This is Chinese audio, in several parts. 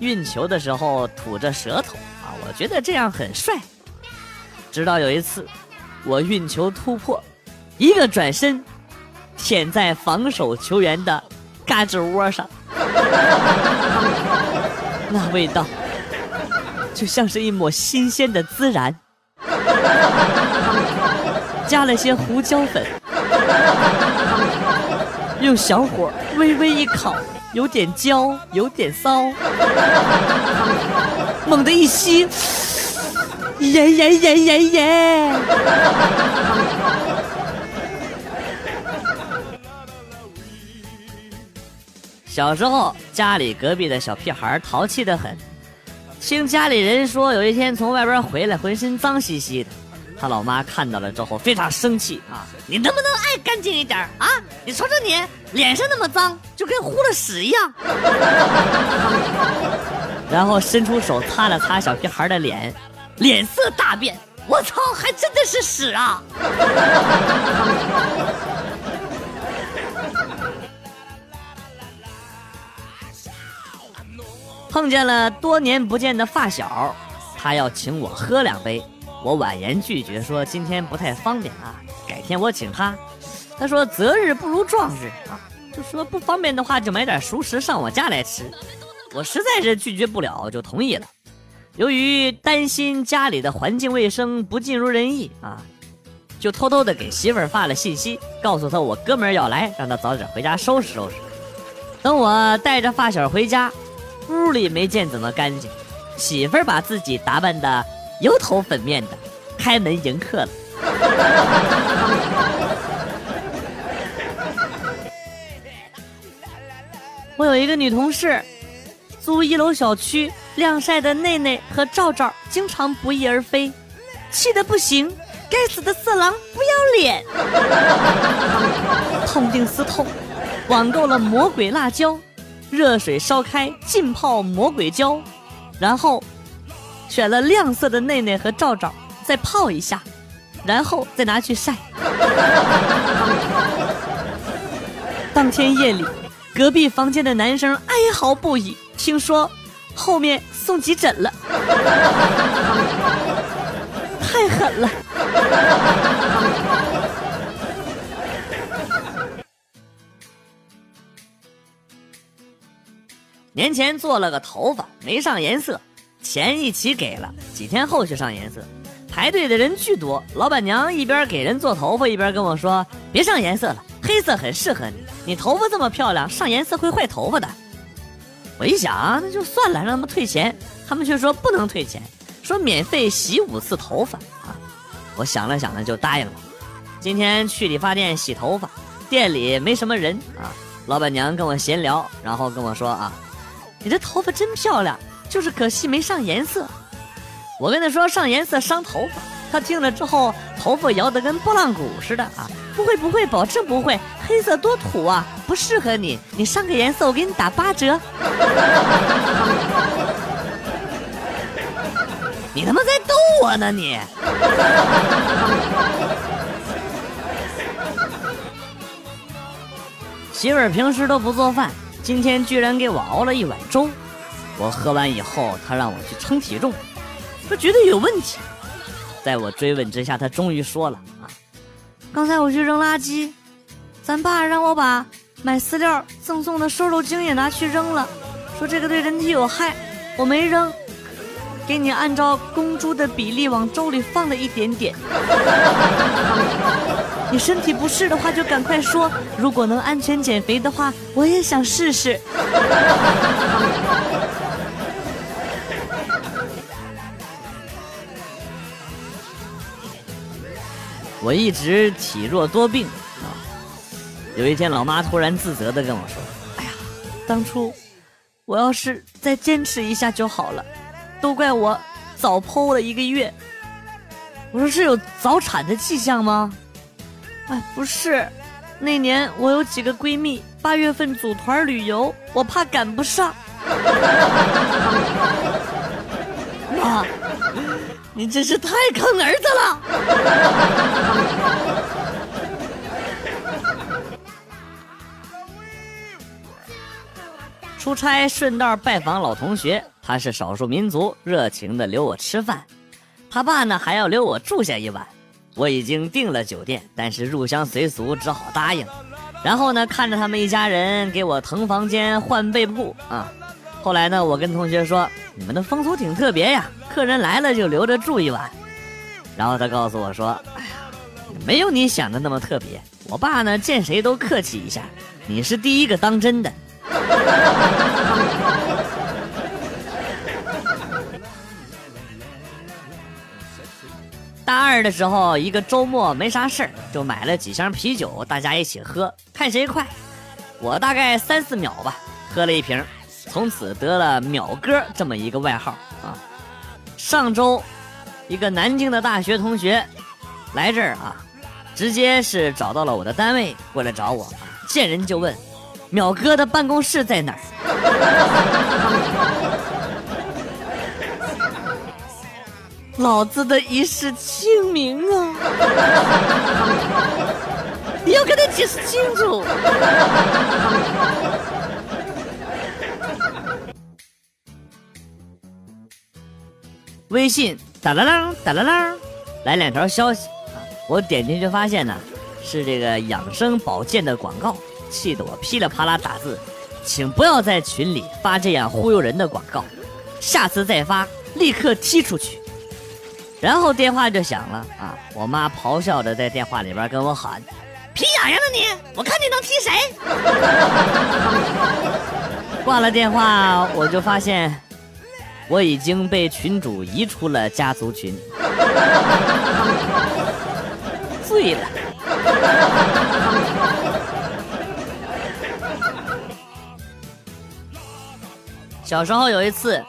运球的时候吐着舌头啊，我觉得这样很帅。直到有一次，我运球突破，一个转身，舔在防守球员的胳肢窝上，那味道就像是一抹新鲜的孜然，加了些胡椒粉。用小火微微一烤，有点焦，有点骚，猛地一吸，耶耶耶耶耶！小时候，家里隔壁的小屁孩淘气的很，听家里人说，有一天从外边回来，浑身脏兮兮的。他老妈看到了之后非常生气啊！你能不能爱干净一点啊？你瞅瞅你脸上那么脏，就跟糊了屎一样。然后伸出手擦了擦小屁孩的脸，脸色大变。我操，还真的是屎啊！碰见了多年不见的发小，他要请我喝两杯。我婉言拒绝说：“今天不太方便啊，改天我请他。”他说：“择日不如撞日啊，就说不方便的话就买点熟食上我家来吃。”我实在是拒绝不了，就同意了。由于担心家里的环境卫生不尽如人意啊，就偷偷的给媳妇儿发了信息，告诉她我哥们儿要来，让她早点回家收拾收拾。等我带着发小回家，屋里没见怎么干净，媳妇儿把自己打扮的。油头粉面的，开门迎客了。我有一个女同事，租一楼小区晾晒的内内和罩罩经常不翼而飞，气得不行。该死的色狼，不要脸！痛定思痛，网购了魔鬼辣椒，热水烧开，浸泡魔鬼椒，然后。选了亮色的内内和罩罩，再泡一下，然后再拿去晒。当天夜里，隔壁房间的男生哀嚎不已，听说后面送急诊了，太狠了。年前做了个头发，没上颜色。钱一起给了，几天后去上颜色，排队的人巨多。老板娘一边给人做头发，一边跟我说：“别上颜色了，黑色很适合你。你头发这么漂亮，上颜色会坏头发的。”我一想，那就算了，让他们退钱。他们却说不能退钱，说免费洗五次头发啊。我想了想呢，就答应了。今天去理发店洗头发，店里没什么人啊。老板娘跟我闲聊，然后跟我说：“啊，你这头发真漂亮。”就是可惜没上颜色，我跟他说上颜色伤头发，他听了之后头发摇得跟拨浪鼓似的啊！不会不会，保证不会，黑色多土啊，不适合你，你上个颜色我给你打八折。你他妈在逗我呢你！媳妇儿平时都不做饭，今天居然给我熬了一碗粥。我喝完以后，他让我去称体重，说绝对有问题。在我追问之下，他终于说了：“啊，刚才我去扔垃圾，咱爸让我把买饲料赠送的瘦肉精也拿去扔了，说这个对人体有害，我没扔，给你按照公猪的比例往粥里放了一点点。你身体不适的话就赶快说，如果能安全减肥的话，我也想试试。”我一直体弱多病啊！有一天，老妈突然自责的跟我说：“哎呀，当初我要是再坚持一下就好了，都怪我早剖了一个月。我说是有早产的迹象吗？哎，不是，那年我有几个闺蜜八月份组团旅游，我怕赶不上。妈，你真是太坑儿子了！出差顺道拜访老同学，他是少数民族，热情的留我吃饭。他爸呢还要留我住下一晚，我已经订了酒店，但是入乡随俗，只好答应。然后呢，看着他们一家人给我腾房间、换被铺啊。后来呢，我跟同学说：“你们的风俗挺特别呀，客人来了就留着住一晚。”然后他告诉我说：“哎呀，没有你想的那么特别。我爸呢见谁都客气一下，你是第一个当真的。”大二的时候，一个周末没啥事儿，就买了几箱啤酒，大家一起喝，看谁快。我大概三四秒吧，喝了一瓶，从此得了“秒哥”这么一个外号啊。上周，一个南京的大学同学来这儿啊，直接是找到了我的单位，过来找我啊，见人就问：“淼哥的办公室在哪儿？” 老子的一世清明啊！你要跟他解释清楚。微信哒啦啦哒啦啦，来两条消息啊！我点进去发现呢，是这个养生保健的广告，气得我噼里啪啦打字，请不要在群里发这样忽悠人的广告，下次再发立刻踢出去。然后电话就响了啊！我妈咆哮着在电话里边跟我喊：“皮痒痒了你，我看你能踢谁？” 挂了电话，我就发现我已经被群主移出了家族群，醉了。小时候有一次，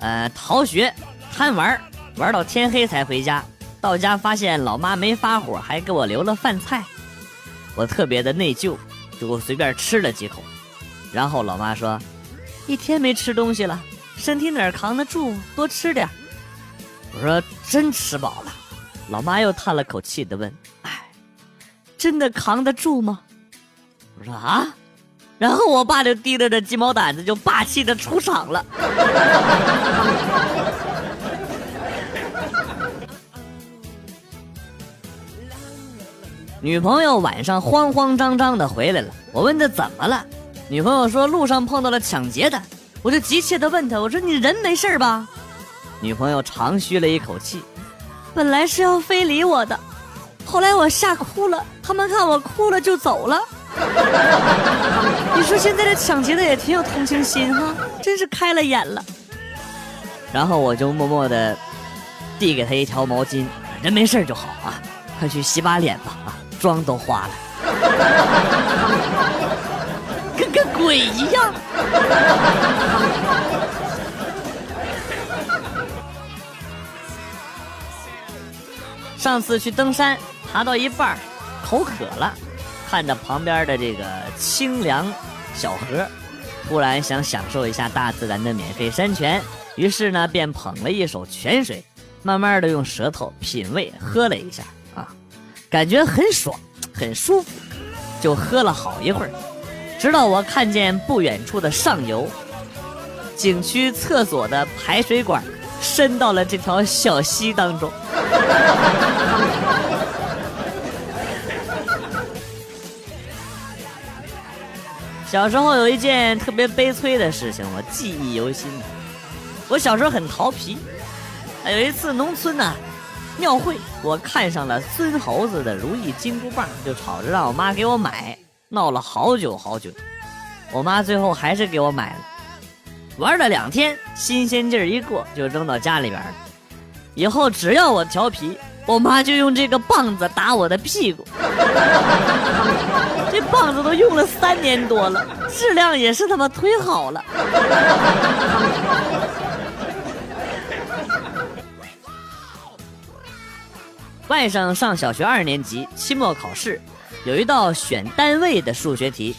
呃，逃学贪玩玩到天黑才回家，到家发现老妈没发火，还给我留了饭菜，我特别的内疚，就随便吃了几口。然后老妈说：“一天没吃东西了，身体哪儿扛得住？多吃点。”我说：“真吃饱了。”老妈又叹了口气的问：“哎，真的扛得住吗？”我说：“啊。”然后我爸就提着这鸡毛掸子就霸气的出场了。女朋友晚上慌慌张张的回来了，我问她怎么了，女朋友说路上碰到了抢劫的，我就急切的问他，我说你人没事吧？女朋友长吁了一口气，本来是要非礼我的，后来我吓哭了，他们看我哭了就走了。你说现在这抢劫的也挺有同情心哈，真是开了眼了。然后我就默默的递给他一条毛巾，人没事就好啊，快去洗把脸吧啊。妆都花了，跟个鬼一样。上次去登山，爬到一半口渴了，看着旁边的这个清凉小河，突然想享受一下大自然的免费山泉，于是呢，便捧了一手泉水，慢慢的用舌头品味，喝了一下啊。感觉很爽，很舒服，就喝了好一会儿，直到我看见不远处的上游，景区厕所的排水管伸到了这条小溪当中。小时候有一件特别悲催的事情，我记忆犹新。我小时候很调皮，有一次农村呢。庙会，我看上了孙猴子的如意金箍棒，就吵着让我妈给我买，闹了好久好久。我妈最后还是给我买了，玩了两天，新鲜劲儿一过就扔到家里边了。以后只要我调皮，我妈就用这个棒子打我的屁股。这棒子都用了三年多了，质量也是他妈忒好了。外甥上小学二年级，期末考试有一道选单位的数学题，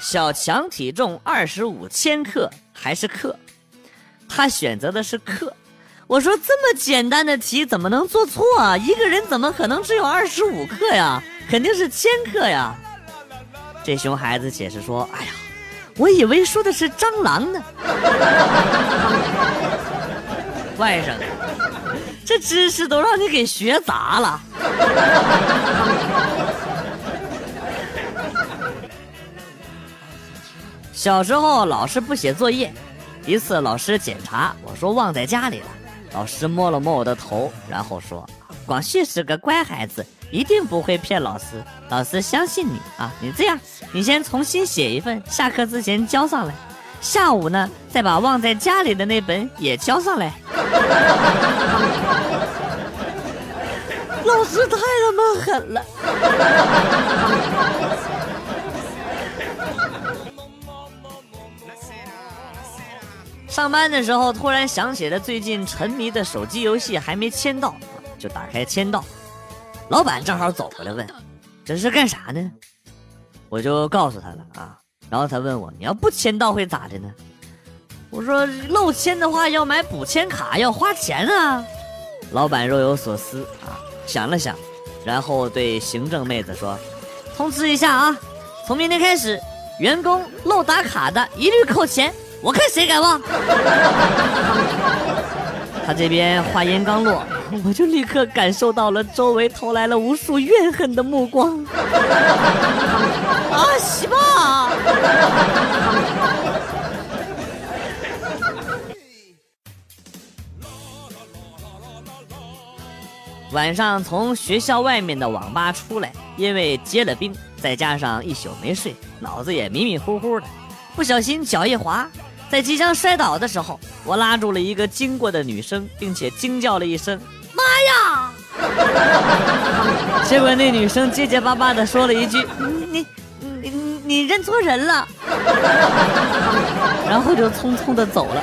小强体重二十五千克还是克？他选择的是克。我说这么简单的题怎么能做错啊？一个人怎么可能只有二十五克呀？肯定是千克呀！这熊孩子解释说：“哎呀，我以为说的是蟑螂呢。”外甥，这知识都让你给学杂了。小时候老师不写作业，一次老师检查，我说忘在家里了。老师摸了摸我的头，然后说：“广旭是个乖孩子，一定不会骗老师，老师相信你啊。你这样，你先重新写一份，下课之前交上来。下午呢，再把忘在家里的那本也交上来。”老师太他妈狠了！上班的时候突然想起了最近沉迷的手机游戏还没签到，就打开签到。老板正好走过来问：“这是干啥呢？”我就告诉他了啊。然后他问我：“你要不签到会咋的呢？”我说：“漏签的话要买补签卡，要花钱啊。”老板若有所思啊，想了想，然后对行政妹子说：“通知一下啊，从明天开始，员工漏打卡的一律扣钱。”我看谁敢忘！他这边话音刚落，我就立刻感受到了周围投来了无数怨恨的目光。啊，西吧！晚上从学校外面的网吧出来，因为结了冰，再加上一宿没睡，脑子也迷迷糊糊的，不小心脚一滑。在即将摔倒的时候，我拉住了一个经过的女生，并且惊叫了一声：“妈呀！”结果那女生结结巴巴地说了一句：“你你你你认错人了。”然后就匆匆的走了。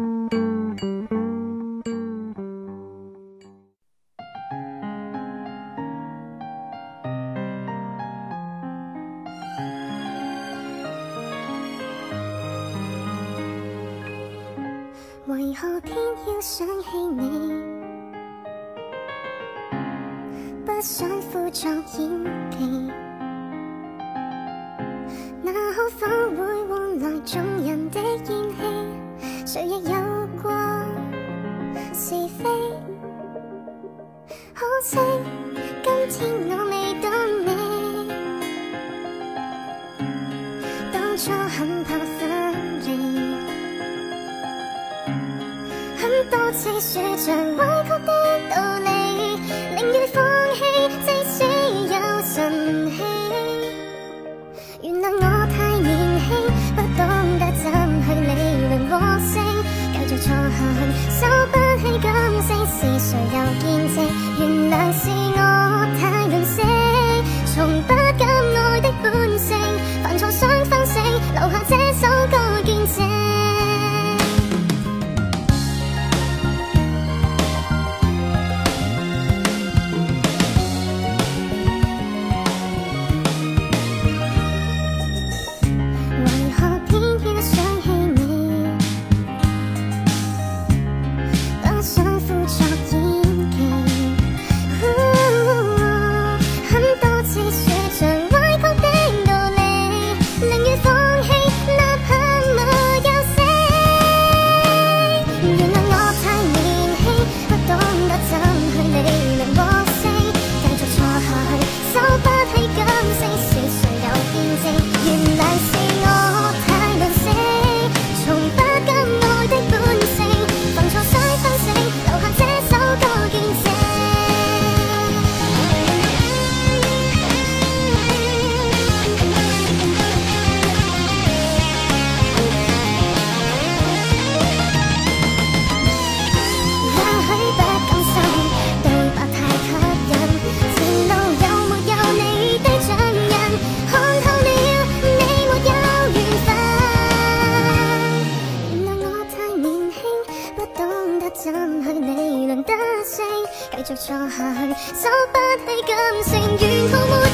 为何偏要想起你？不想辅助演技，那可否会换来众人的厌弃？谁亦有过是非，可惜今天我未懂你，当初很怕多次说着委屈的道理，你感性愿学会